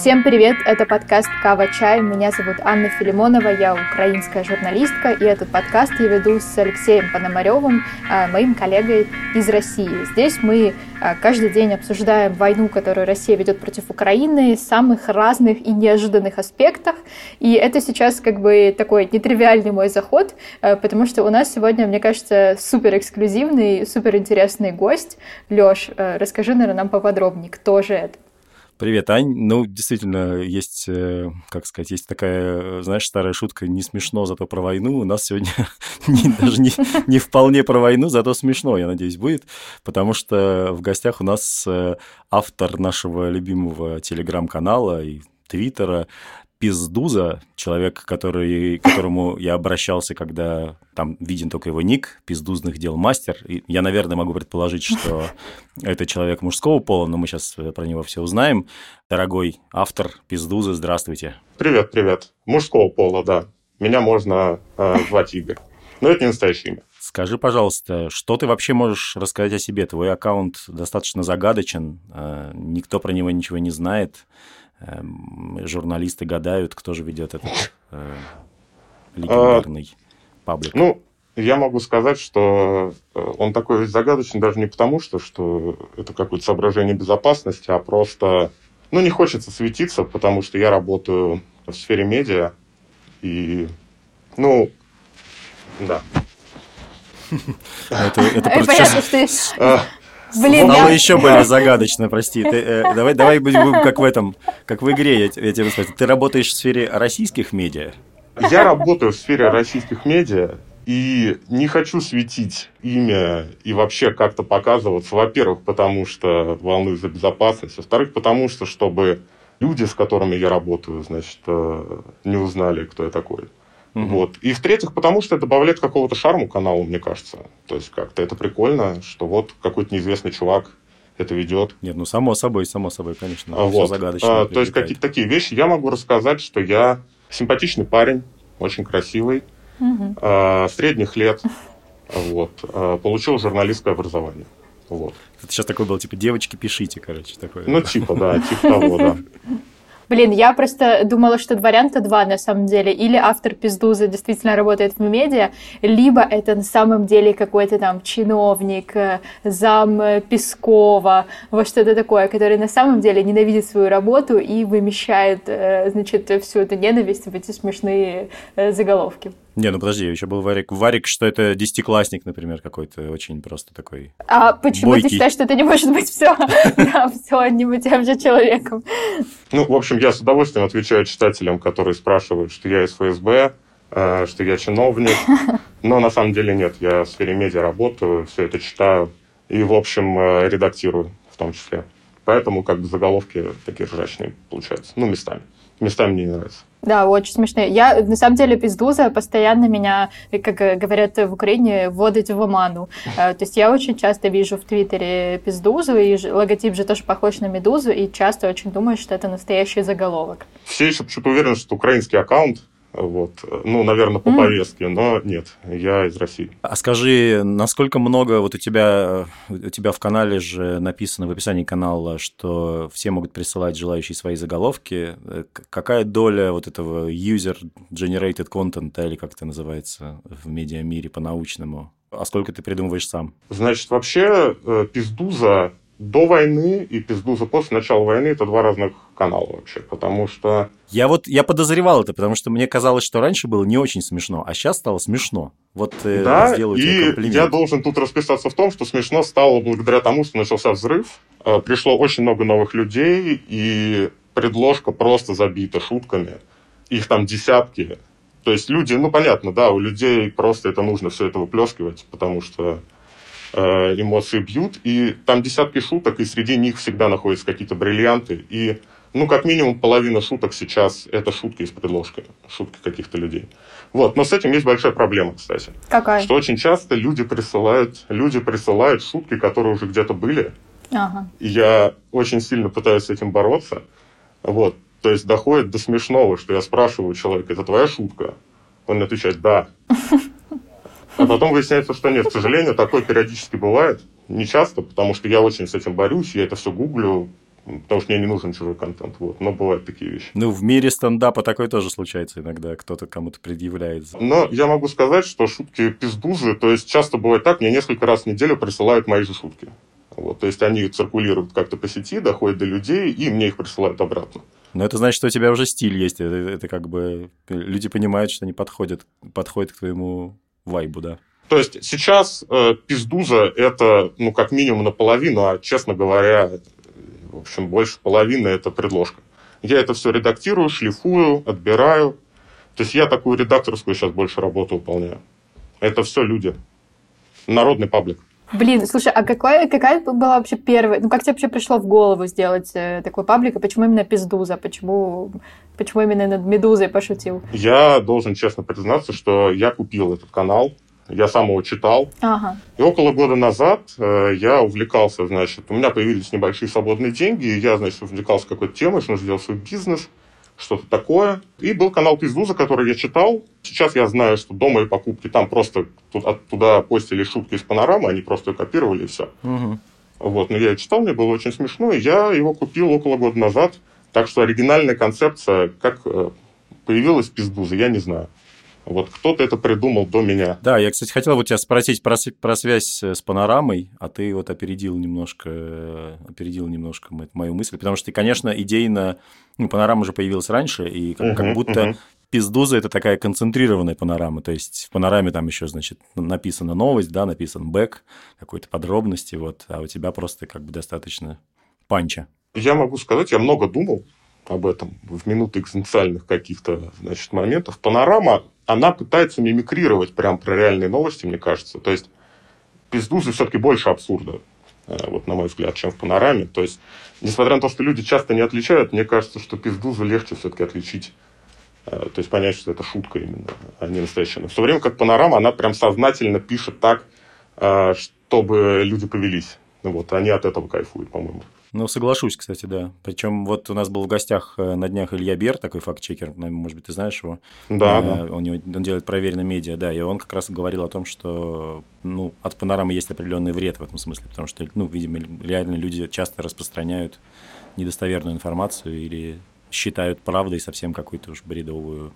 Всем привет, это подкаст «Кава Чай». Меня зовут Анна Филимонова, я украинская журналистка, и этот подкаст я веду с Алексеем Пономаревым, а, моим коллегой из России. Здесь мы а, каждый день обсуждаем войну, которую Россия ведет против Украины, в самых разных и неожиданных аспектах. И это сейчас как бы такой нетривиальный мой заход, а, потому что у нас сегодня, мне кажется, супер эксклюзивный, супер интересный гость. Лёш, расскажи, наверное, нам поподробнее, кто же это? Привет, Ань. Ну, действительно, есть, э, как сказать, есть такая, знаешь, старая шутка, не смешно, зато про войну. У нас сегодня не, даже не, не вполне про войну, зато смешно, я надеюсь, будет, потому что в гостях у нас э, автор нашего любимого телеграм-канала и Твиттера Пиздуза, человек, который, к которому я обращался, когда там виден только его ник, Пиздузных дел мастер. И я, наверное, могу предположить, что это человек мужского пола, но мы сейчас про него все узнаем. Дорогой автор Пиздуза, здравствуйте. Привет, привет. Мужского пола, да. Меня можно э, звать Игорь. Но это не настоящее имя. Скажи, пожалуйста, что ты вообще можешь рассказать о себе? Твой аккаунт достаточно загадочен, э, никто про него ничего не знает. Эм, журналисты гадают, кто же ведет этот э, легендарный а, паблик. Ну, я могу сказать, что э, он такой загадочный даже не потому, что, что это какое-то соображение безопасности, а просто, ну, не хочется светиться, потому что я работаю в сфере медиа, и, ну, да. Это, это просто сейчас... Блин, Стало я... еще более загадочно, прости. Ты, э, давай, давай будем как в этом, как в игре, я, я тебе спросил. Ты работаешь в сфере российских медиа? Я работаю в сфере российских медиа, и не хочу светить имя и вообще как-то показываться. Во-первых, потому что волнуюсь за безопасность. Во-вторых, потому что, чтобы люди, с которыми я работаю, значит, э, не узнали, кто я такой. Угу. Вот. И в-третьих, потому что это добавляет какого-то шарму каналу, мне кажется. То есть как-то это прикольно, что вот какой-то неизвестный чувак это ведет. Нет, ну само собой, само собой, конечно. А, вот. загадочно. А, то есть какие-то такие вещи. Я могу рассказать, что я симпатичный парень, очень красивый, угу. а, средних лет, вот, а, получил журналистское образование. Вот. Это сейчас такой был, типа, девочки, пишите, короче, такое. Ну, типа, да, типа того, да. Блин, я просто думала, что варианта два на самом деле. Или автор Пиздуза действительно работает в медиа, либо это на самом деле какой-то там чиновник, э, зам Пескова, вот что-то такое, который на самом деле ненавидит свою работу и вымещает, э, значит, всю эту ненависть в эти смешные э, заголовки. Не, ну подожди, еще был Варик. Варик, что это десятиклассник, например, какой-то очень просто такой А почему бойкий. ты считаешь, что это не может быть все, все одним и тем же человеком? Ну, в общем, я с удовольствием отвечаю читателям, которые спрашивают, что я из ФСБ, э, что я чиновник. Но на самом деле нет, я в сфере медиа работаю, все это читаю и, в общем, э, редактирую в том числе. Поэтому как бы заголовки такие ржачные получаются. Ну, местами. Местами мне не нравится. Да, очень смешные. Я, на самом деле, пиздуза постоянно меня, как говорят в Украине, вводит в оману. Э, то есть я очень часто вижу в Твиттере пиздузу, и логотип же тоже похож на медузу, и часто очень думаю, что это настоящий заголовок. Все еще почему-то уверены, что украинский аккаунт вот. Ну, наверное, по mm. повестке, но нет, я из России. А скажи, насколько много вот у тебя, у тебя в канале же написано в описании канала, что все могут присылать желающие свои заголовки. Какая доля вот этого user-generated content, или как это называется в медиамире по-научному? А сколько ты придумываешь сам? Значит, вообще э, пиздуза до войны и пиздуза после начала войны – это два разных канала вообще, потому что... Я вот, я подозревал это, потому что мне казалось, что раньше было не очень смешно, а сейчас стало смешно. Вот э, да, и я должен тут расписаться в том, что смешно стало благодаря тому, что начался взрыв, э, пришло очень много новых людей, и предложка просто забита шутками. Их там десятки. То есть люди, ну понятно, да, у людей просто это нужно все это выплескивать, потому что эмоции бьют, и там десятки шуток, и среди них всегда находятся какие-то бриллианты, и ну, как минимум половина шуток сейчас – это шутки с предложкой, шутки каких-то людей. Вот, но с этим есть большая проблема, кстати. Какая? Что очень часто люди присылают, люди присылают шутки, которые уже где-то были. Ага. И я очень сильно пытаюсь с этим бороться. Вот, то есть доходит до смешного, что я спрашиваю человека, это твоя шутка? Он отвечает, да. А потом выясняется, что нет. К сожалению, такое периодически бывает. Не часто, потому что я очень с этим борюсь, я это все гуглю, потому что мне не нужен чужой контент. Вот. Но бывают такие вещи. Ну, в мире стендапа такое тоже случается иногда, кто-то кому-то предъявляет. Но я могу сказать, что шутки пиздузы, то есть часто бывает так, мне несколько раз в неделю присылают мои же шутки. Вот, то есть они циркулируют как-то по сети, доходят до людей, и мне их присылают обратно. Но это значит, что у тебя уже стиль есть. Это, это как бы люди понимают, что они подходят, подходят к твоему вайбу, да. То есть сейчас э, пиздуза это, ну, как минимум наполовину, а, честно говоря, в общем, больше половины это предложка. Я это все редактирую, шлифую, отбираю. То есть я такую редакторскую сейчас больше работу выполняю. Это все люди. Народный паблик. Блин, слушай, а какая, какая была вообще первая... Ну, как тебе вообще пришло в голову сделать э, такой паблик, и почему именно Пиздуза? Почему, почему именно над Медузой пошутил? Я должен честно признаться, что я купил этот канал, я сам его читал. Ага. И около года назад э, я увлекался, значит, у меня появились небольшие свободные деньги, и я, значит, увлекался какой-то темой, что нужно свой бизнес что-то такое. И был канал Пиздуза, который я читал. Сейчас я знаю, что до моей покупки там просто туда постили шутки из панорамы, они просто ее копировали и все. Угу. Вот, но я читал, мне было очень смешно, и я его купил около года назад. Так что оригинальная концепция, как э, появилась Пиздуза, я не знаю. Вот кто-то это придумал до меня. Да, я, кстати, хотел вот тебя спросить про, про связь с панорамой, а ты вот опередил немножко, опередил немножко мою мысль, потому что, конечно, идейно ну, панорама уже появилась раньше, и как, uh-huh, как будто uh-huh. Пиздуза это такая концентрированная панорама. То есть в панораме там еще, значит, написана новость, да, написан бэк, какой-то подробности, вот, а у тебя просто как бы достаточно панча. Я могу сказать, я много думал об этом в минуты экзистенциальных каких-то, значит, моментов. Панорама, она пытается мимикрировать прям про реальные новости, мне кажется. То есть Пиздузы все-таки больше абсурда, э, вот на мой взгляд, чем в панораме. То есть несмотря на то, что люди часто не отличают, мне кажется, что пиздузу легче все-таки отличить. Э, то есть понять, что это шутка именно, а не настоящая. В то время как панорама, она прям сознательно пишет так, э, чтобы люди повелись. Вот, они от этого кайфуют, по-моему. Ну, соглашусь, кстати, да. Причем вот у нас был в гостях э, на днях Илья Бер, такой факт-чекер, может быть, ты знаешь его? Да, да. Он, он делает проверенные медиа, да, и он как раз говорил о том, что ну, от панорамы есть определенный вред в этом смысле, потому что, ну, видимо, реально люди часто распространяют недостоверную информацию или считают правдой совсем какую-то уж бредовую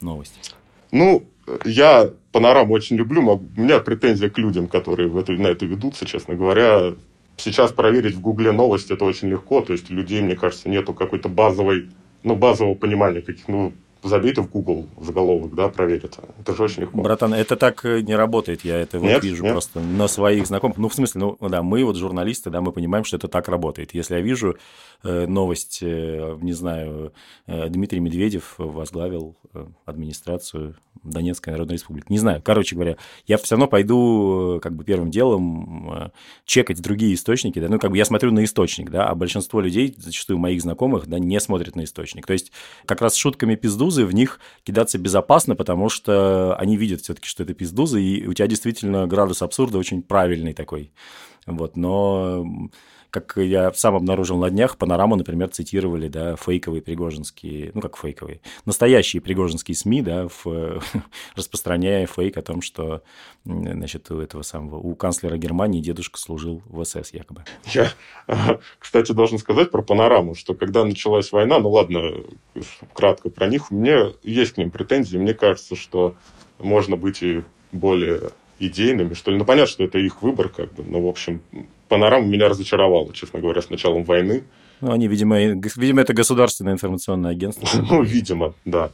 новость. Ну, я панораму очень люблю, у меня претензия к людям, которые в это, на это ведутся, честно говоря. Сейчас проверить в Гугле новости это очень легко, то есть людей, мне кажется, нету какой-то базовой, ну, базового понимания каких, ну, забейте в Google заголовок, да, проверит. Это же очень легко. Братан, это так э, не работает, я это вот вижу нет? просто на своих знакомых. Ну, в смысле, ну, да, мы вот журналисты, да, мы понимаем, что это так работает. Если я вижу э, новость, э, не знаю, э, Дмитрий Медведев возглавил администрацию Донецкой Народной Республики. Не знаю, короче говоря, я все равно пойду э, как бы первым делом э, чекать другие источники, да, ну, как бы я смотрю на источник, да, а большинство людей, зачастую моих знакомых, да, не смотрят на источник. То есть как раз шутками пиздузы в них кидаться безопасно, потому что они видят все-таки, что это пиздузы, и у тебя действительно градус абсурда очень правильный такой. Вот, но как я сам обнаружил на днях, панораму, например, цитировали, да, фейковые пригожинские, ну, как фейковые, настоящие пригожинские СМИ, да, в, распространяя фейк о том, что, значит, у этого самого, у канцлера Германии дедушка служил в СС якобы. Я, кстати, должен сказать про панораму, что когда началась война, ну, ладно, кратко про них, у меня есть к ним претензии, мне кажется, что можно быть и более идейными, что ли. Ну, понятно, что это их выбор, как бы, но, в общем, панорама меня разочаровала, честно говоря, с началом войны. Ну, они, видимо, видимо, это государственное информационное агентство. Ну, видимо, да.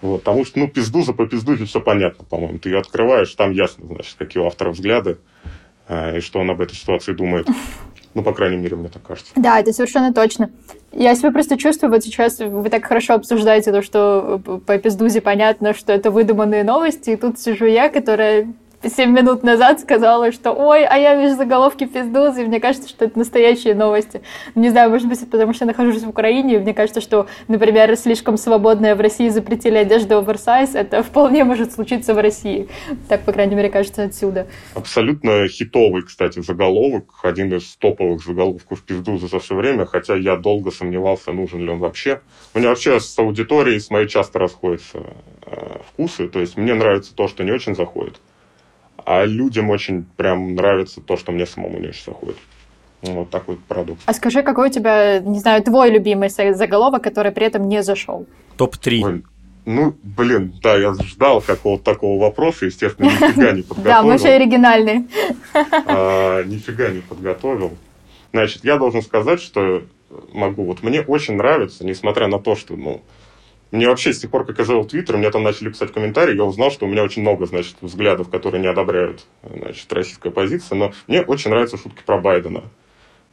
Вот, потому что, ну, пиздуза по пиздухе все понятно, по-моему. Ты ее открываешь, там ясно, значит, какие у автора взгляды, э, и что он об этой ситуации думает. Ну, по крайней мере, мне так кажется. Да, это совершенно точно. Я себя просто чувствую, вот сейчас вы так хорошо обсуждаете то, что по пиздузе понятно, что это выдуманные новости, и тут сижу я, которая 7 минут назад сказала, что ой, а я вижу заголовки пиздузы, и мне кажется, что это настоящие новости. Не знаю, может быть, потому что я нахожусь в Украине, и мне кажется, что, например, слишком свободная в России запретили одежду оверсайз, это вполне может случиться в России. Так, по крайней мере, кажется отсюда. Абсолютно хитовый, кстати, заголовок, один из топовых заголовков пиздузы за все время, хотя я долго сомневался, нужен ли он вообще. У меня вообще с аудиторией с моей часто расходятся э, вкусы, то есть мне нравится то, что не очень заходит. А людям очень прям нравится то, что мне самому не очень заходит. Вот такой продукт. А скажи, какой у тебя, не знаю, твой любимый заголовок, который при этом не зашел? Топ-3. Ну, блин, да, я ждал какого-то такого вопроса, естественно, нифига не подготовил. Да, мы же оригинальные. А, нифига не подготовил. Значит, я должен сказать, что могу. Вот мне очень нравится, несмотря на то, что, ну, мне вообще с тех пор, как я завел Твиттер, мне там начали писать комментарии, я узнал, что у меня очень много, значит, взглядов, которые не одобряют, значит, российская позиция, но мне очень нравятся шутки про Байдена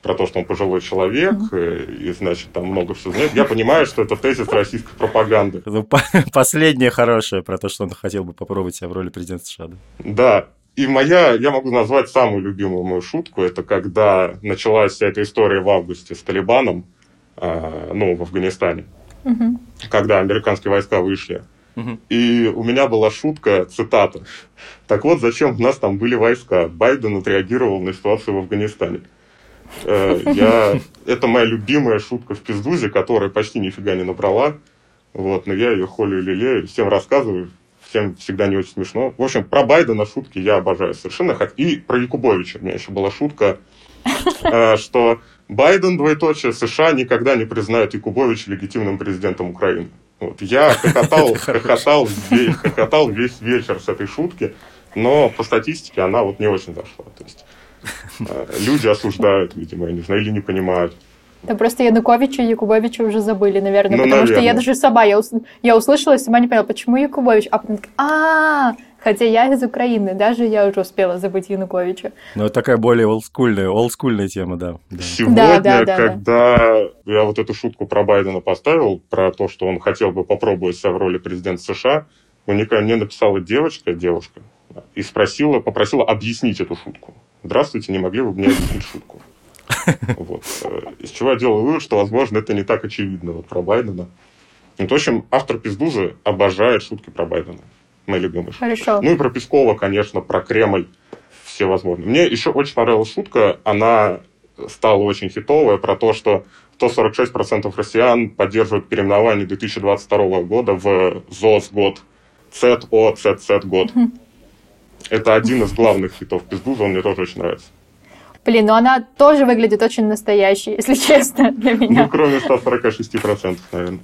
про то, что он пожилой человек, mm-hmm. и, значит, там много всего знает. Я понимаю, что это тезис российской пропаганды. Ну, последнее хорошее про то, что он хотел бы попробовать себя в роли президента США. Да. да. И моя, я могу назвать самую любимую мою шутку, это когда началась вся эта история в августе с Талибаном, э, ну, в Афганистане, mm-hmm. когда американские войска вышли. И у меня была шутка, цитата. Так вот, зачем у нас там были войска? Байден отреагировал на ситуацию в Афганистане. Э, я... Это моя любимая шутка в пиздузе, которая почти нифига не набрала. Вот, но я ее холю и лелею, всем рассказываю, всем всегда не очень смешно. В общем, про Байдена шутки я обожаю совершенно. И про Якубовича у меня еще была шутка, э, что Байден, двоеточие, США никогда не признают Якубовича легитимным президентом Украины. Вот. Я хохотал, хохотал, весь, хохотал весь вечер с этой шутки, но по статистике она вот не очень зашла. То есть Э, люди осуждают, видимо, я не знаю, или не понимают. Да просто Януковича и Якубовича уже забыли, наверное, ну, потому наверное. что я даже сама, я, ус, я услышала и сама не поняла, почему Якубович, а потом а, хотя я из Украины, даже я уже успела забыть Януковича. Ну, это такая более олдскульная, олдскульная тема, да. да. Сегодня, да, да, да, когда да. я вот эту шутку про Байдена поставил, про то, что он хотел бы попробовать себя в роли президента США, мне написала девочка, девушка, и спросила, попросила объяснить эту шутку. Здравствуйте, не могли бы мне объяснить шутку? Вот. Э, из чего я делаю вывод, что, возможно, это не так очевидно вот, про Байдена. Ну, в общем, автор Пиздузы обожает шутки про Байдена. Любимые шутки. Хорошо. Ну и про Пескова, конечно, про Кремль. Все возможно. Мне еще очень понравилась шутка. Она стала очень хитовая про то, что 146% россиян поддерживают переименование 2022 года в ЗОС год. ЦОЦЦ год. Это один из главных хитов Пиздуза, он мне тоже очень нравится. Блин, ну она тоже выглядит очень настоящей, если честно, для меня. Ну, кроме 146%, наверное.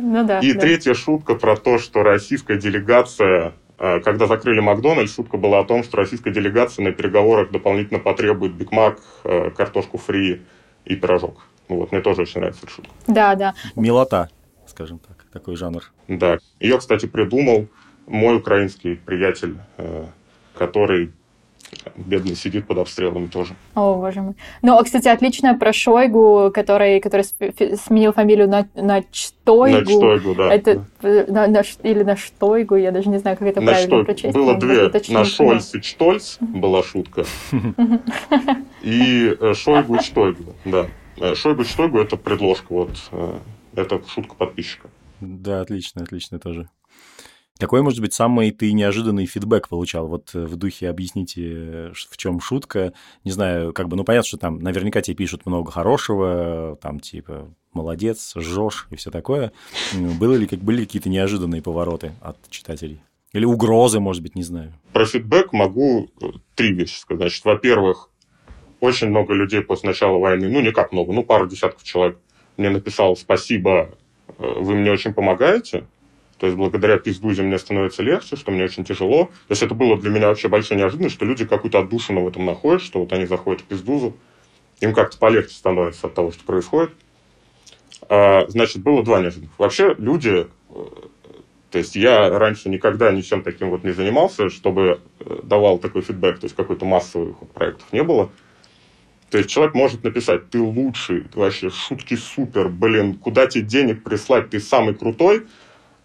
Ну да. И да. третья шутка про то, что российская делегация, э, когда закрыли Макдональдс, шутка была о том, что российская делегация на переговорах дополнительно потребует Биг Мак, э, картошку фри и пирожок. Вот, мне тоже очень нравится эта шутка. Да, да. Милота, скажем так, такой жанр. Да. Ее, кстати, придумал мой украинский приятель э, который бедный сидит под обстрелами тоже. О, боже мой. Ну, а, кстати, отлично про Шойгу, который, который сменил фамилию на, на Чтойгу. На Чтойгу, да. Это, На, на, или на Штойгу, я даже не знаю, как это на правильно Штой... прочесть. Было две. На Шольц и Чтольц была шутка. И э, Шойгу и Чтойгу, да. Э, Шойгу и Чтойгу – это предложка, вот. Э, это шутка подписчика. Да, отлично, отлично тоже. Какой, может быть, самый ты неожиданный фидбэк получал? Вот э, в духе объясните, в чем шутка. Не знаю, как бы, ну, понятно, что там наверняка тебе пишут много хорошего, там, типа, молодец, жжешь и все такое. Было ли, как, были какие-то неожиданные повороты от читателей? Или угрозы, может быть, не знаю. Про фидбэк могу э, три вещи сказать. Значит, во-первых, очень много людей после начала войны, ну, не как много, ну, пару десятков человек мне написал «Спасибо, э, вы мне очень помогаете». То есть благодаря пиздузе мне становится легче, что мне очень тяжело. То есть это было для меня вообще большая неожиданность, что люди какую-то отдушину в этом находят, что вот они заходят в пиздузу, им как-то полегче становится от того, что происходит. А, значит, было два неожиданных. Вообще люди, э, то есть я раньше никогда ничем таким вот не занимался, чтобы э, давал такой фидбэк, то есть какой-то массовых проектов не было. То есть человек может написать, ты лучший, вообще шутки супер, блин, куда тебе денег прислать, ты самый крутой –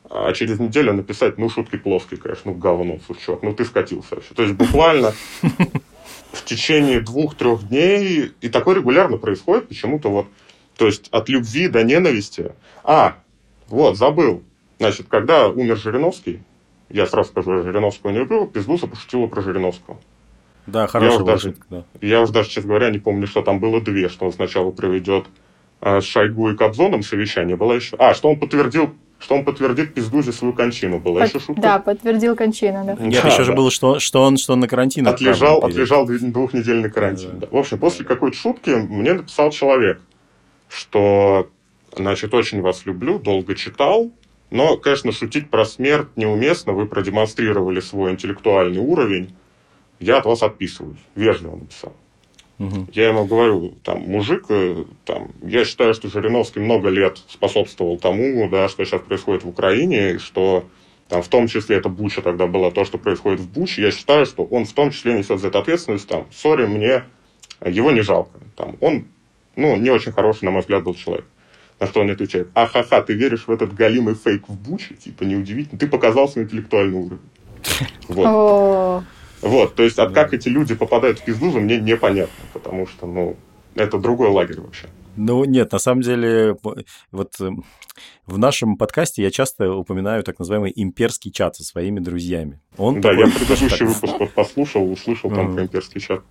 а через неделю написать, ну, шутки плоские, конечно, ну, говно, сучок, ну, ты скатился вообще. То есть буквально в течение двух-трех дней, и такое регулярно происходит почему-то вот, то есть от любви до ненависти. А, вот, забыл. Значит, когда умер Жириновский, я сразу скажу, я Жириновского не люблю, Пиздуса пошутила про Жириновского. Да, хорошая я даже, шутка, да. Я уже даже, честно говоря, не помню, что там было две, что он сначала проведет а, с Шойгу и Кобзоном совещание, было еще... А, что он подтвердил что он подтвердит пиздузе свою кончину. Была Под... еще шутка? Да, подтвердил кончину, да. Нет, да, еще да. же было, что, что, он, что он на карантин отлежал. Отлежал двухнедельный карантин. Да. Да. В общем, после какой-то шутки мне написал человек, что, значит, очень вас люблю, долго читал, но, конечно, шутить про смерть неуместно, вы продемонстрировали свой интеллектуальный уровень, я от вас отписываюсь. Вежливо написал. Угу. Я ему говорю, там, мужик, э, там, я считаю, что Жириновский много лет способствовал тому, да, что сейчас происходит в Украине, и что там, в том числе это Буча тогда было, то, что происходит в Буче, я считаю, что он в том числе несет за это ответственность, там, сори, мне его не жалко. Там, он, ну, не очень хороший, на мой взгляд, был человек. На что он отвечает, ахаха, ты веришь в этот галимый фейк в Буче? Типа, неудивительно, ты показал свой интеллектуальный уровень. Вот. Вот, то есть, от как эти люди попадают в пизду, мне непонятно, потому что, ну, это другой лагерь вообще. Ну, нет, на самом деле, вот э, в нашем подкасте я часто упоминаю так называемый имперский чат со своими друзьями. Он да, такой, я предыдущий выпуск послушал, услышал там про имперский чат.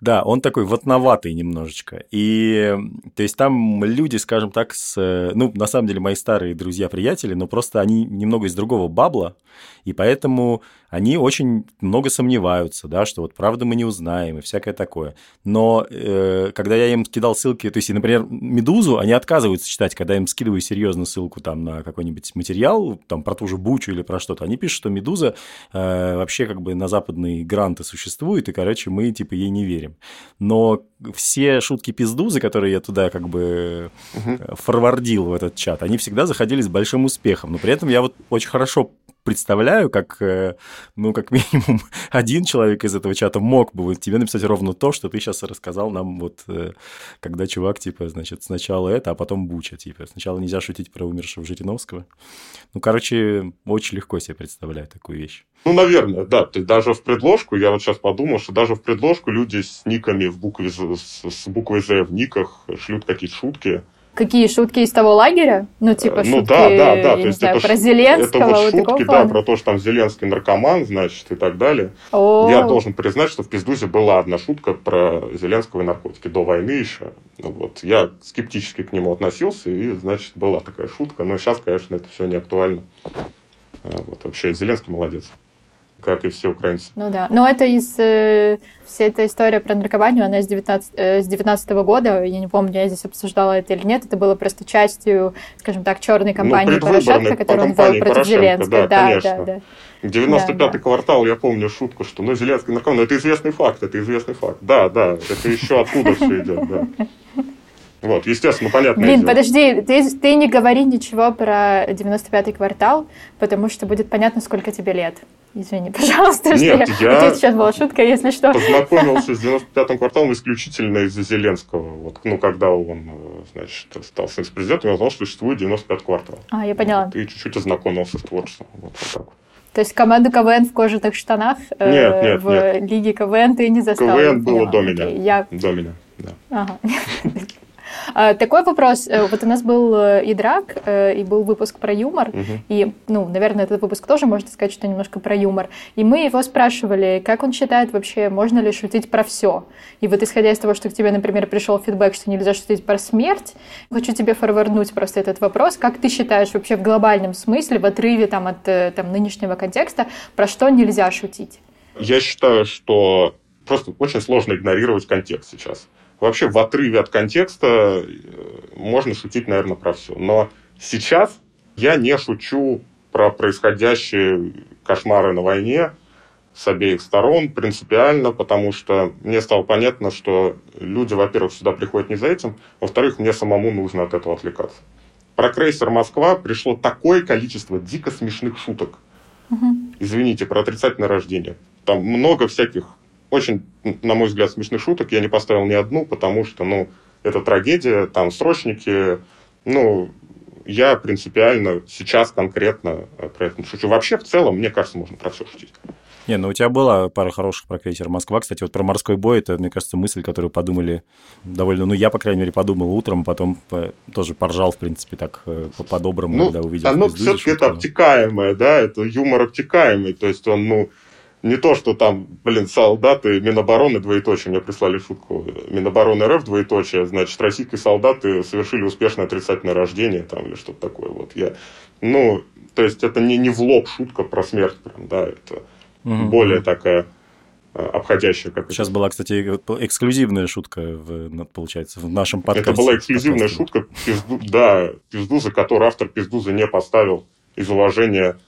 Да, он такой ватноватый немножечко. И, то есть, там люди, скажем так, с... Ну, на самом деле, мои старые друзья-приятели, но просто они немного из другого бабла, и поэтому они очень много сомневаются, да, что вот правда мы не узнаем и всякое такое. Но э, когда я им кидал ссылки, то есть, например, «Медузу», они отказываются читать, когда я им скидываю серьезную ссылку там на какой-нибудь материал, там про ту же Бучу или про что-то, они пишут, что «Медуза» э, вообще как бы на западные гранты существует, и, короче, мы типа ей не верим. Но все шутки пиздузы, которые я туда как бы угу. форвардил в этот чат, они всегда заходили с большим успехом. Но при этом я вот очень хорошо представляю, как, э, ну, как минимум один человек из этого чата мог бы тебе написать ровно то, что ты сейчас рассказал нам, вот, э, когда чувак, типа, значит, сначала это, а потом Буча, типа, сначала нельзя шутить про умершего Жириновского. Ну, короче, очень легко себе представлять такую вещь. Ну, наверное, да. Ты даже в предложку, я вот сейчас подумал, что даже в предложку люди с никами в букве, с буквой «З» в никах шлют какие-то шутки, Какие шутки из того лагеря? Ну, типа ну, шутки, да, да, да. То есть знаю, это про Зеленского. Это вот шутки, да, про то, что там Зеленский наркоман, значит, и так далее. О. Я должен признать, что в Пиздузе была одна шутка про Зеленского и наркотики до войны еще. Вот. Я скептически к нему относился, и, значит, была такая шутка. Но сейчас, конечно, это все не актуально. А, вот. Вообще, Зеленский молодец как и все украинцы. Ну да, но это из... Э, вся эта история про наркоманию, она с 19, э, с 19 года, я не помню, я здесь обсуждала это или нет, это было просто частью, скажем так, черной кампании ну, Порошенко, которую он вел против Зеленского. Да, да, конечно. да, да. 95-й да, да. квартал, я помню шутку, что ну Зеленский наркоман, но это известный факт, это известный факт. Да, да, это еще откуда все идет, да. Вот, естественно, понятно. Блин, подожди, ты, ты не говори ничего про 95-й квартал, потому что будет понятно, сколько тебе лет. Извини, пожалуйста, Нет, что я... я... Это сейчас была шутка, если что. Познакомился с 95-м кварталом исключительно из-за Зеленского. Вот, ну, когда он, значит, стал секс-президентом, я узнал, что существует 95-й квартал. А, я поняла. Вот, и чуть-чуть ознакомился с творчеством. Вот, вот так вот. То есть команду КВН в кожаных штанах э, нет, нет, в нет. Лиге КВН ты не застал? КВН было до меня. Я... До меня, да. Ага. А, такой вопрос. Э, вот у нас был э, и драк, э, и был выпуск про юмор. Угу. И, ну, наверное, этот выпуск тоже можно сказать, что немножко про юмор. И мы его спрашивали, как он считает вообще, можно ли шутить про все. И вот исходя из того, что к тебе, например, пришел фидбэк, что нельзя шутить про смерть, хочу тебе форварднуть просто этот вопрос. Как ты считаешь вообще в глобальном смысле, в отрыве там, от там, нынешнего контекста, про что нельзя шутить? Я считаю, что просто очень сложно игнорировать контекст сейчас. Вообще в отрыве от контекста э, можно шутить, наверное, про все. Но сейчас я не шучу про происходящие кошмары на войне с обеих сторон принципиально, потому что мне стало понятно, что люди, во-первых, сюда приходят не за этим, во-вторых, мне самому нужно от этого отвлекаться. Про крейсер «Москва» пришло такое количество дико смешных шуток. Угу. Извините, про отрицательное рождение. Там много всяких очень, на мой взгляд, смешных шуток. Я не поставил ни одну, потому что, ну, это трагедия, там срочники. Ну, я принципиально сейчас конкретно про это не шучу. Вообще, в целом, мне кажется, можно про все шутить. Не, ну у тебя была пара хороших про крейсер Москва. Кстати, вот про морской бой, это, мне кажется, мысль, которую подумали довольно... Ну, я, по крайней мере, подумал утром, потом тоже поржал, в принципе, так э, по-доброму, ну, когда увидел. Оно все-таки это обтекаемое, да, это юмор обтекаемый, то есть он, ну, не то, что там, блин, солдаты Минобороны, двоеточие, мне прислали шутку, Минобороны РФ, двоеточие, значит, российские солдаты совершили успешное отрицательное рождение, там, или что-то такое, вот, я, ну, то есть, это не, не в лоб шутка про смерть, прям, да, это угу. более такая э, обходящая. Как Сейчас это. была, кстати, эксклюзивная шутка, в, получается, в нашем подкасте. Это была эксклюзивная подкасте. шутка, пизду, да, пизду, за которую автор пиздуза не поставил из уважения,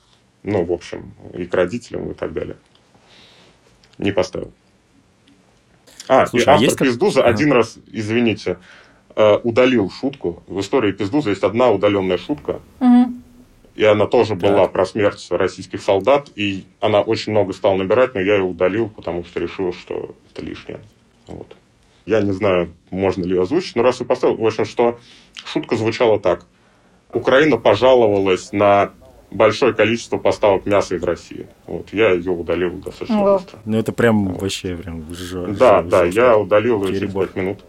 ну, в общем, и к родителям и так далее не поставил. А, Слушай, и а автор есть Пиздуза как... один раз, извините, э, удалил шутку. В истории Пиздуза есть одна удаленная шутка. Угу. И она тоже так. была про смерть российских солдат. И она очень много стала набирать, но я ее удалил, потому что решил, что это лишнее. Вот. Я не знаю, можно ли ее озвучить, но раз я поставил, в общем, что шутка звучала так. Украина пожаловалась на большое количество поставок мяса из России. Вот, я ее удалил достаточно О. быстро. Ну, это прям вот. вообще прям жжет. Да, да, я удалил ее через 5 минут.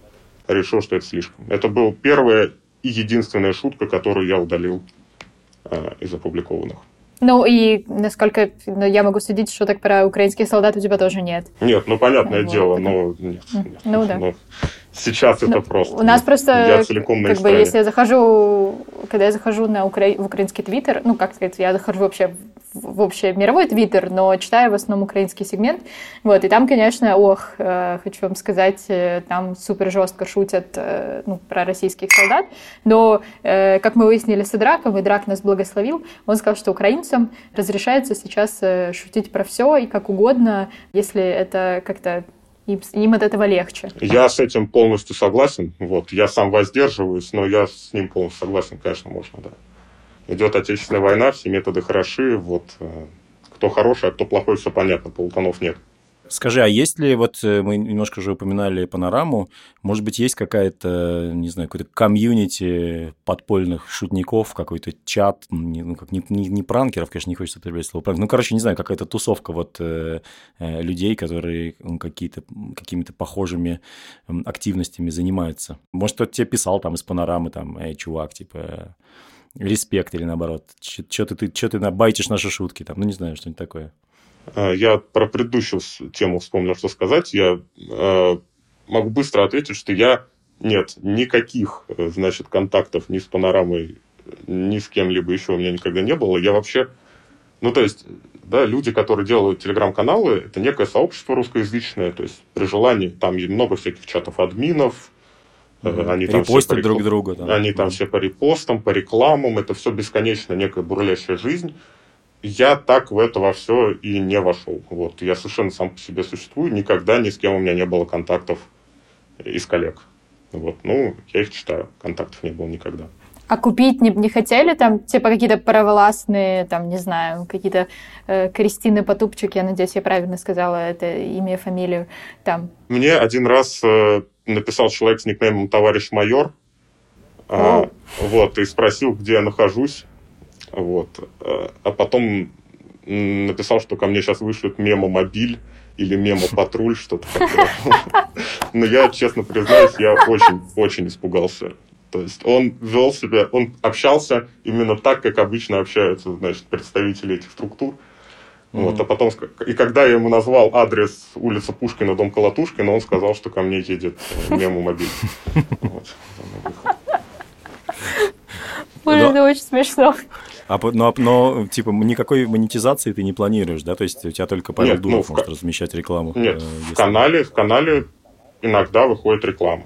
Решил, что это слишком. Это была первая и единственная шутка, которую я удалил э, из опубликованных. Ну и насколько ну, я могу судить, что так про украинских солдат у тебя тоже нет. Нет, ну понятное вот, дело, но нет, нет. Ну да. Но сейчас ну, это просто. У нас просто, я целиком как бы, если я захожу, когда я захожу на укра... в украинский твиттер, ну как сказать, я захожу вообще в общий мировой твиттер, но читаю в основном украинский сегмент. Вот, и там, конечно, ох, э, хочу вам сказать, э, там супер жестко шутят э, ну, про российских солдат. Но, как мы выяснили с Идраком, Идрак нас благословил, он сказал, что украинцам разрешается сейчас шутить про все и как угодно, если это как-то им, им от этого легче. Я с этим полностью согласен. Вот, я сам воздерживаюсь, но я с ним полностью согласен, конечно, можно, да идет Отечественная война, все методы хороши, вот э, кто хороший, а кто плохой, все понятно, полутонов нет. Скажи, а есть ли, вот э, мы немножко уже упоминали панораму, может быть, есть какая-то, не знаю, какой-то комьюнити подпольных шутников, какой-то чат, ну, как не, не, не пранкеров, конечно, не хочется употреблять слово пранк, ну, короче, не знаю, какая-то тусовка вот э, э людей, которые ну, какие-то, какими-то похожими активностями занимаются. Может, кто-то тебе писал там из панорамы, там, эй, чувак, типа, респект или наоборот? Что ты, ты, ты набайтишь наши шутки там? Ну, не знаю, что-нибудь такое. А, я про предыдущую тему вспомнил, что сказать. Я э, могу быстро ответить, что я нет никаких, э, значит, контактов ни с панорамой, ни с кем-либо еще у меня никогда не было. Я вообще, ну то есть, да, люди, которые делают телеграм-каналы, это некое сообщество русскоязычное, то есть при желании там много всяких чатов админов, они там Репостят друг по, друга. Там. Они там все по репостам, по рекламам. Это все бесконечно некая бурлящая жизнь. Я так в это во все и не вошел. Вот. Я совершенно сам по себе существую. Никогда ни с кем у меня не было контактов из коллег. Вот. Ну, я их читаю. Контактов не было никогда. А купить не, не хотели там, типа какие-то проволасные, там, не знаю, какие-то э, Кристины Потупчик, я надеюсь, я правильно сказала это имя, фамилию, там? Мне один раз э, написал человек с никнеймом «Товарищ майор», а, вот, и спросил, где я нахожусь, вот, а потом написал, что ко мне сейчас вышлют мемо-мобиль или мемо-патруль, что-то такое. Но я, честно признаюсь, я очень-очень испугался. То есть он вел себя, он общался именно так, как обычно общаются, значит, представители этих структур. Вот, а потом, и когда я ему назвал адрес улица Пушкина, дом Колотушкина, он сказал, что ко мне едет э, мему мобиль. Боже, это очень смешно. А, но, но, типа, никакой монетизации ты не планируешь, да? То есть у тебя только Павел Нет, ну, Дуров ну, может размещать рекламу? Нет, э, в, канале, в канале иногда выходит реклама.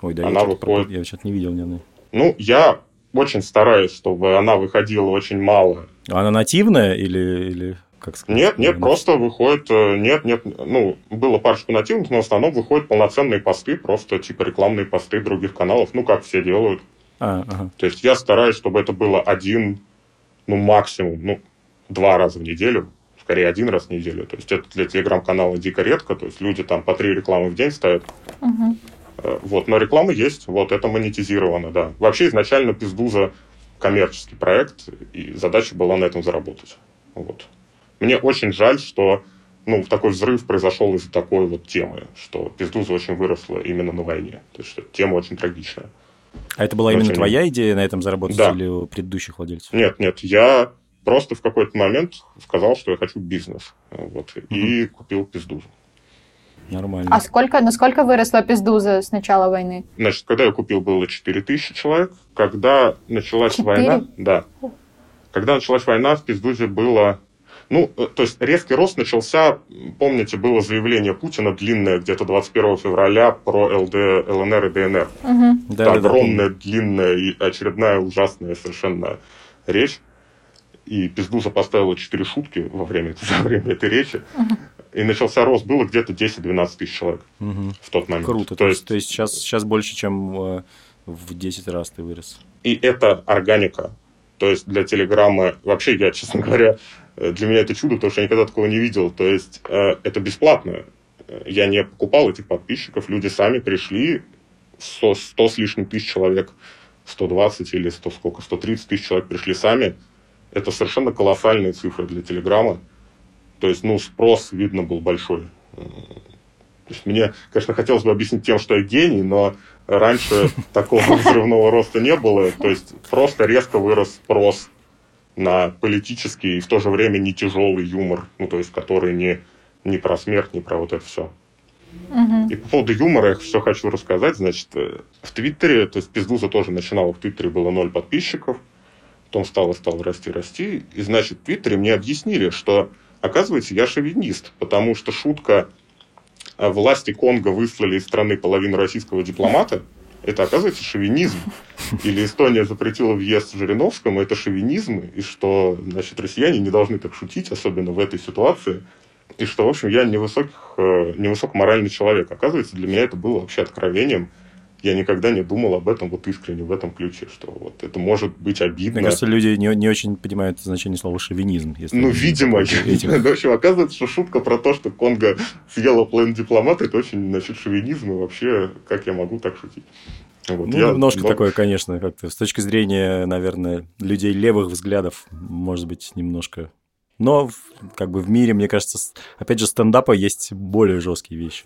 Ой, да, она я выходит... Я что-то не видел ни одной. Ну, я очень стараюсь, чтобы она выходила очень мало. Она нативная или... или как сказать? Нет, нет, или... просто выходит... Э, нет, нет, ну, было парочку нативных, но в основном выходят полноценные посты, просто типа рекламные посты других каналов, ну, как все делают. А, ага. То есть я стараюсь, чтобы это было один, ну, максимум, ну, два раза в неделю, скорее один раз в неделю. То есть это для телеграм-канала дико редко, то есть люди там по три рекламы в день ставят. Угу. Вот, но реклама есть, вот, это монетизировано, да. Вообще изначально Пиздуза коммерческий проект, и задача была на этом заработать. Вот. Мне очень жаль, что ну, такой взрыв произошел из-за такой вот темы, что Пиздуза очень выросла именно на войне. То есть, что тема очень трагичная. А это была очень... именно твоя идея на этом заработать да. или у предыдущих владельцев? Нет, нет, я просто в какой-то момент сказал, что я хочу бизнес. Вот, угу. И купил пиздузу. Нормально. А сколько, насколько выросла пиздуза с начала войны? Значит, когда я купил, было 4 тысячи человек. Когда началась 4? война... Да. Когда началась война, в пиздузе было ну, э, то есть резкий рост начался, помните, было заявление Путина длинное где-то 21 февраля про ЛД, ЛНР и ДНР. Угу. Да, Это да, огромная, да. длинная и очередная ужасная совершенно речь. И Пиздуза поставила 4 шутки во время, во время этой речи. Угу. И начался рост, было где-то 10-12 тысяч человек угу. в тот момент. Круто. То, то есть, то есть сейчас, сейчас больше, чем э, в 10 раз ты вырос. И это органика. То есть для Телеграма, вообще я, честно говоря, для меня это чудо, потому что я никогда такого не видел. То есть э, это бесплатно. Я не покупал этих подписчиков, люди сами пришли, 100, 100 с лишним тысяч человек, 120 или 100 сколько, 130 тысяч человек пришли сами. Это совершенно колоссальные цифры для Телеграма. То есть, ну, спрос, видно, был большой. Э, то есть мне, конечно, хотелось бы объяснить тем, что я гений, но раньше такого взрывного роста не было. То есть просто резко вырос спрос на политический и в то же время не тяжелый юмор, ну, то есть, который не, не про смерть, не про вот это все. Угу. И по поводу юмора я все хочу рассказать. Значит, э, в Твиттере, то есть Пиздуза тоже начинала, в Твиттере было ноль подписчиков, потом стало, стало расти, расти. И, значит, в Твиттере мне объяснили, что, оказывается, я шовинист, потому что шутка власти Конго выслали из страны половину российского дипломата – это, оказывается, шовинизм. Или Эстония запретила въезд Жириновскому, это шовинизм, и что, значит, россияне не должны так шутить, особенно в этой ситуации, и что, в общем, я невысоких, э, невысокоморальный человек. Оказывается, для меня это было вообще откровением, я никогда не думал об этом вот искренне в этом ключе, что вот это может быть обидно. Мне кажется, люди не, не очень понимают значение слова шовинизм. Если ну, видимо. Этим. В общем, оказывается, что шутка про то, что Конго съела план дипломата, это очень, значит, шовинизм, и вообще, как я могу так шутить? Вот, ну, я, немножко но... такое, конечно, как-то с точки зрения, наверное, людей левых взглядов, может быть, немножко. Но как бы в мире, мне кажется, опять же, стендапа есть более жесткие вещи.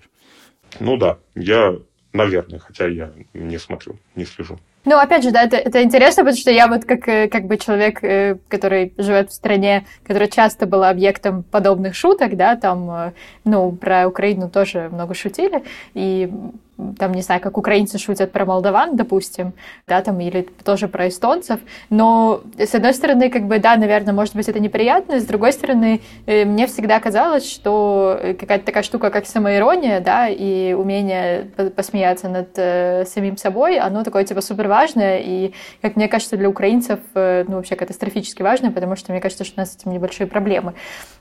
Ну да, я Наверное, хотя я не смотрю, не слежу. Ну, опять же, да, это, это интересно, потому что я вот как, э, как бы человек, э, который живет в стране, которая часто была объектом подобных шуток, да, там, э, ну, про Украину тоже много шутили, и там, не знаю, как украинцы шутят про молдаван, допустим, да, там, или тоже про эстонцев, но, с одной стороны, как бы, да, наверное, может быть, это неприятно, с другой стороны, э, мне всегда казалось, что какая-то такая штука, как самоирония, да, и умение посмеяться над э, самим собой, оно такое, типа, супер важное, и, как мне кажется, для украинцев, э, ну, вообще катастрофически важно, потому что мне кажется, что у нас с этим небольшие проблемы.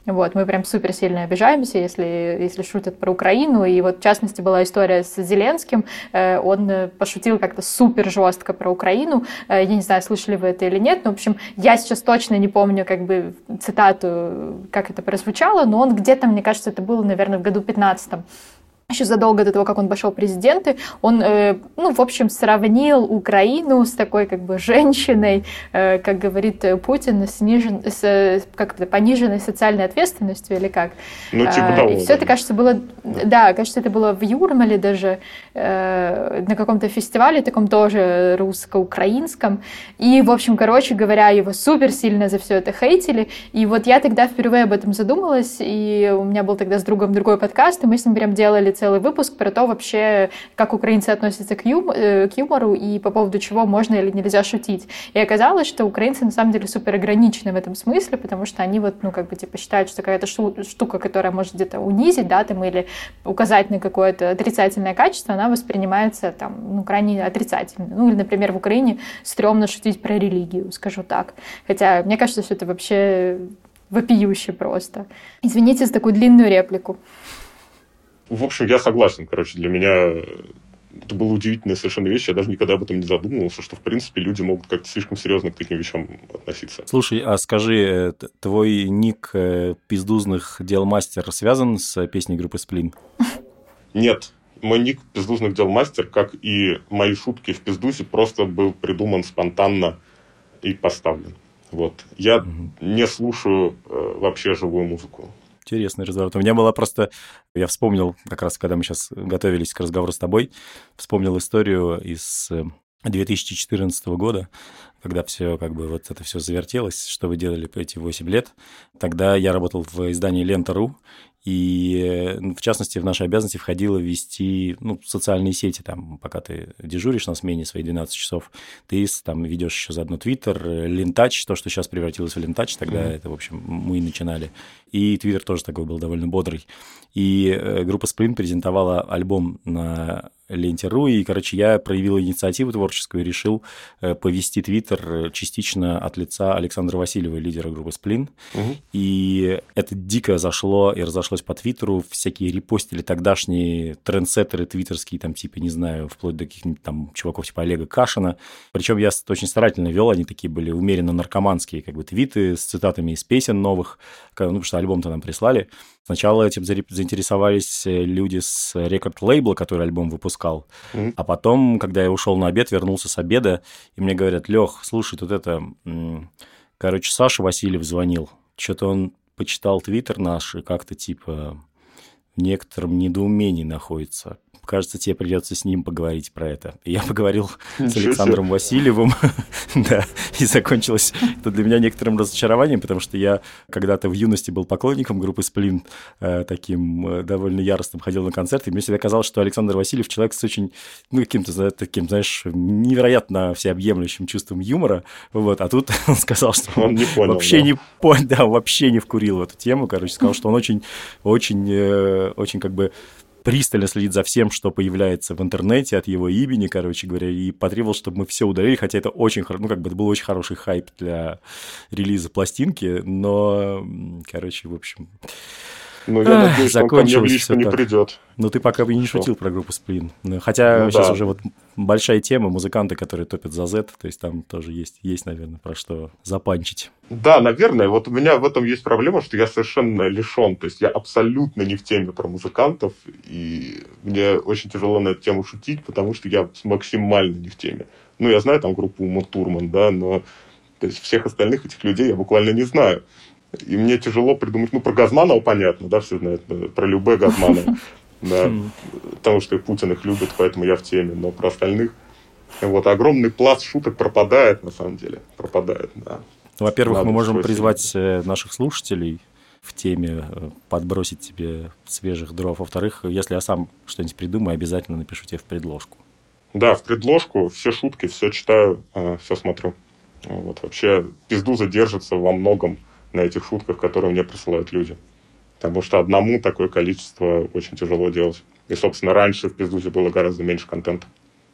Вот, мы прям супер сильно обижаемся, если, если шутят про Украину, и вот, в частности, была история с Зеленским, Зеленским. Э, он э, пошутил как-то супер жестко про Украину. Э, я не знаю, слышали вы это или нет, но, в общем, я сейчас точно не помню как бы цитату, как это прозвучало, но он где-то, мне кажется, это было, наверное, в году 15 еще задолго до того, как он пошел в президенты, он, э, ну, в общем, сравнил Украину с такой, как бы, женщиной, э, как говорит Путин, снижен, с как пониженной социальной ответственностью или как. Ну, типа а, того. И все это, кажется, было, да. да, кажется, это было в Юрмале даже, э, на каком-то фестивале, таком тоже русско-украинском. И, в общем, короче говоря, его супер сильно за все это хейтили. И вот я тогда впервые об этом задумалась, и у меня был тогда с другом другой подкаст, и мы с ним прям делали целый выпуск про то вообще, как украинцы относятся к, ю, э, к юмору и по поводу чего можно или нельзя шутить. И оказалось, что украинцы на самом деле супер ограничены в этом смысле, потому что они вот, ну, как бы, типа, считают, что какая-то штука, которая может где-то унизить, да, там, или указать на какое-то отрицательное качество, она воспринимается, там, ну, крайне отрицательно. Ну, или, например, в Украине стрёмно шутить про религию, скажу так. Хотя, мне кажется, что это вообще вопиюще просто. Извините за такую длинную реплику. В общем, я согласен. Короче, для меня это была удивительная совершенно вещь. Я даже никогда об этом не задумывался, что, в принципе, люди могут как-то слишком серьезно к таким вещам относиться. Слушай, а скажи, э, твой ник э, пиздузных дел мастер связан с песней группы Сплин? Нет. Мой ник пиздузных дел мастер, как и мои шутки в пиздусе, просто был придуман спонтанно и поставлен. Вот. Я угу. не слушаю э, вообще живую музыку. Интересный разворот. У меня была просто... Я вспомнил, как раз когда мы сейчас готовились к разговору с тобой, вспомнил историю из э, 2014 года, когда все как бы вот это все завертелось, что вы делали эти 8 лет. Тогда я работал в издании Лента.ру, и, ну, в частности, в наши обязанности входило вести ну, социальные сети. Там, пока ты дежуришь на смене свои 12 часов, ты там ведешь еще заодно Твиттер, Лентач, то, что сейчас превратилось в Лентач, тогда mm-hmm. это, в общем, мы и начинали. И Твиттер тоже такой был довольно бодрый. И э, группа Sprint презентовала альбом на ленте.ру, и, короче, я проявил инициативу творческую и решил э, повести Твиттер частично от лица Александра Васильева, лидера группы Сплин. Угу. И это дико зашло и разошлось по Твиттеру. Всякие репостили тогдашние трендсеттеры твиттерские, там, типа, не знаю, вплоть до каких-нибудь там чуваков типа Олега Кашина. Причем я очень старательно вел, они такие были умеренно наркоманские, как бы, твиты с цитатами из песен новых, ну, потому что альбом-то нам прислали. Сначала этим заинтересовались э, люди с рекорд-лейбла, который альбом выпускал. Mm-hmm. А потом, когда я ушел на обед, вернулся с обеда, и мне говорят, Лех, слушай, тут это... Короче, Саша Васильев звонил. Что-то он почитал твиттер наш и как-то типа в некотором недоумении находится кажется, тебе придется с ним поговорить про это. И я поговорил с Александром Васильевым, да, и закончилось это для меня некоторым разочарованием, потому что я когда-то в юности был поклонником группы Сплин, э, таким э, довольно яростным, ходил на концерты, и мне всегда казалось, что Александр Васильев человек с очень, ну, каким-то таким, знаешь, невероятно всеобъемлющим чувством юмора, вот, а тут он сказал, что он, не понял, вообще да. не понял, да, вообще не вкурил в эту тему, короче, сказал, что он очень, очень, э, очень как бы пристально следит за всем, что появляется в интернете от его имени, короче говоря, и потребовал, чтобы мы все удалили, хотя это очень, ну, как бы это был очень хороший хайп для релиза пластинки, но, короче, в общем... Ну, я надеюсь, он ко мне в лично не придет. Ну, ты пока не шутил про группу Сплин. Ну, хотя ну, сейчас да. уже вот большая тема, музыканты, которые топят за Z, то есть там тоже есть, есть, наверное, про что запанчить. Да, наверное. Вот у меня в этом есть проблема, что я совершенно лишен. То есть я абсолютно не в теме про музыкантов, и мне очень тяжело на эту тему шутить, потому что я максимально не в теме. Ну, я знаю там группу Ума Турман, да, но то есть всех остальных этих людей я буквально не знаю. И мне тяжело придумать, ну, про Газманова понятно, да, все знают, э, про любые Газманова, да, хм. потому что Путин их любит, поэтому я в теме, но про остальных, вот, огромный пласт шуток пропадает, на самом деле, пропадает, да. Во-первых, мы можем призвать э, наших слушателей в теме э, подбросить тебе свежих дров. Во-вторых, если я сам что-нибудь придумаю, обязательно напишу тебе в предложку. Да, в предложку все шутки, все читаю, все смотрю. Вот, вообще, пизду задержится во многом на этих шутках, которые мне присылают люди. Потому что одному такое количество очень тяжело делать. И, собственно, раньше в Пиздузе было гораздо меньше контента.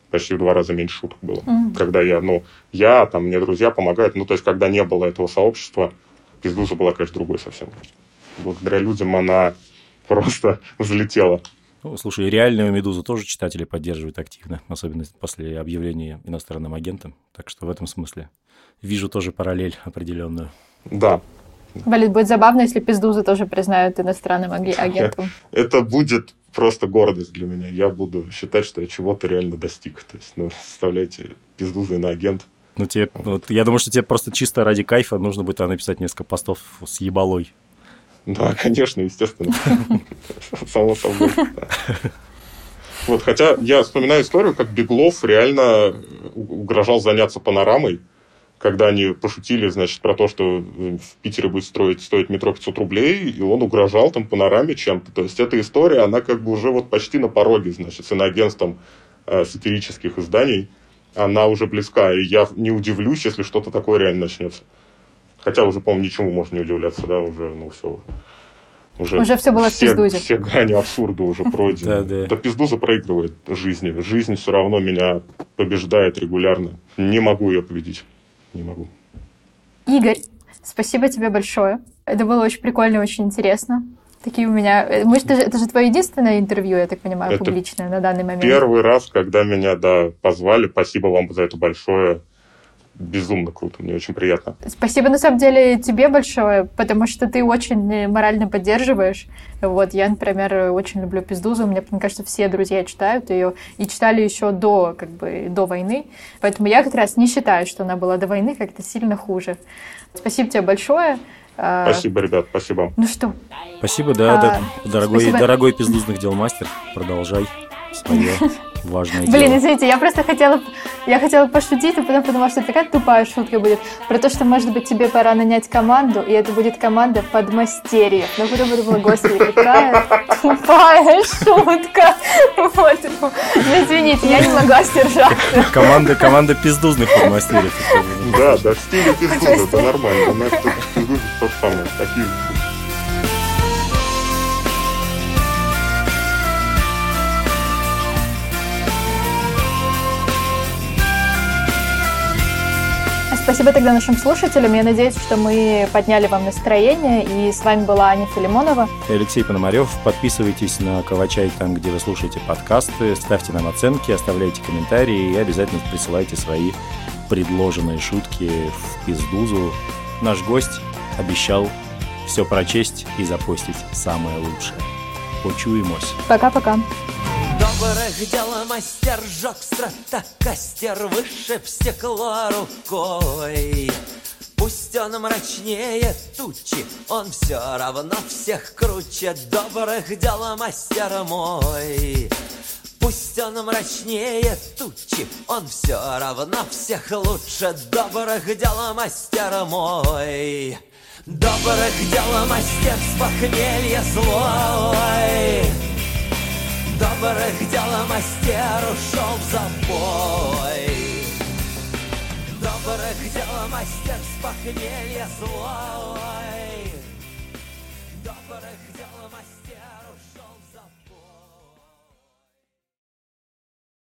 Почти в два раза меньше шуток было. Mm-hmm. Когда я, ну, я, там, мне друзья помогают. Ну, то есть, когда не было этого сообщества, Пиздуза была, конечно, другой совсем. Благодаря людям она просто взлетела. Ну, слушай, реальную «Медузу» тоже читатели поддерживают активно, особенно после объявления иностранным агентом. Так что в этом смысле вижу тоже параллель определенную. Да, Блин, будет забавно, если Пиздузы тоже признают иностранным агентом. Это будет просто гордость для меня. Я буду считать, что я чего-то реально достиг. То есть, ну, составляйте Пиздузы на агент. Ну, тебе, вот, я думаю, что тебе просто чисто ради кайфа нужно будет написать несколько постов с ебалой. Да, конечно, естественно. Само собой. Вот, хотя я вспоминаю историю, как Беглов реально угрожал заняться панорамой, когда они пошутили, значит, про то, что в Питере будет строить, стоить метро 500 рублей, и он угрожал там панораме чем-то. То есть эта история, она как бы уже вот почти на пороге, значит, с иноагентством э, сатирических изданий. Она уже близка, и я не удивлюсь, если что-то такое реально начнется. Хотя уже, по-моему, ничему можно не удивляться, да, уже, ну, все. Уже, уже все было все, в пиздузе. Все грани абсурда уже пройдены. Да, да. Да пиздуза проигрывает жизни. Жизнь все равно меня побеждает регулярно. Не могу ее победить не могу. Игорь, спасибо тебе большое. Это было очень прикольно, очень интересно. Такие у меня... Э, может, это, это же твое единственное интервью, я так понимаю, это публичное на данный момент? Первый раз, когда меня, да, позвали. Спасибо вам за это большое безумно круто, мне очень приятно. Спасибо, на самом деле, тебе большое, потому что ты очень э, морально поддерживаешь. Вот, я, например, очень люблю Пиздузу, мне, мне кажется, все друзья читают ее, и читали еще до, как бы, до войны, поэтому я как раз не считаю, что она была до войны как-то сильно хуже. Спасибо тебе большое. А, спасибо, ребят, спасибо. Ну что? Спасибо, да, а, да дорогой, спасибо. дорогой пиздузных дел мастер, продолжай свое. важное Блин, дело. извините, я просто хотела, я хотела пошутить, а потом подумала, что это такая тупая шутка будет. Про то, что, может быть, тебе пора нанять команду, и это будет команда подмастерьев. Но потом подумала, господи, какая тупая шутка. Вот. Ну, извините, я не могла сдержаться. Команда, команда пиздузных подмастерьев. Да, да, в стиле пиздуза, это нормально. У нас тут пиздузы то самое. Такие Спасибо тогда нашим слушателям. Я надеюсь, что мы подняли вам настроение. И с вами была Аня Филимонова. И Алексей Пономарев. Подписывайтесь на Кавачай там, где вы слушаете подкасты. Ставьте нам оценки, оставляйте комментарии и обязательно присылайте свои предложенные шутки в пиздузу. Наш гость обещал все прочесть и запостить самое лучшее. Почуемось. Пока-пока. Добрых дел мастер жег страта Костер вышиб стекло рукой. Пусть он мрачнее тучи, он все равно всех круче. Добрых дел мастер мой. Пусть он мрачнее тучи, он все равно всех лучше. Добрых дел мастер мой. Добрых дел мастер с похмелья злой Добрых дел мастер ушел в забой. Добрых дел мастер с похмелья злой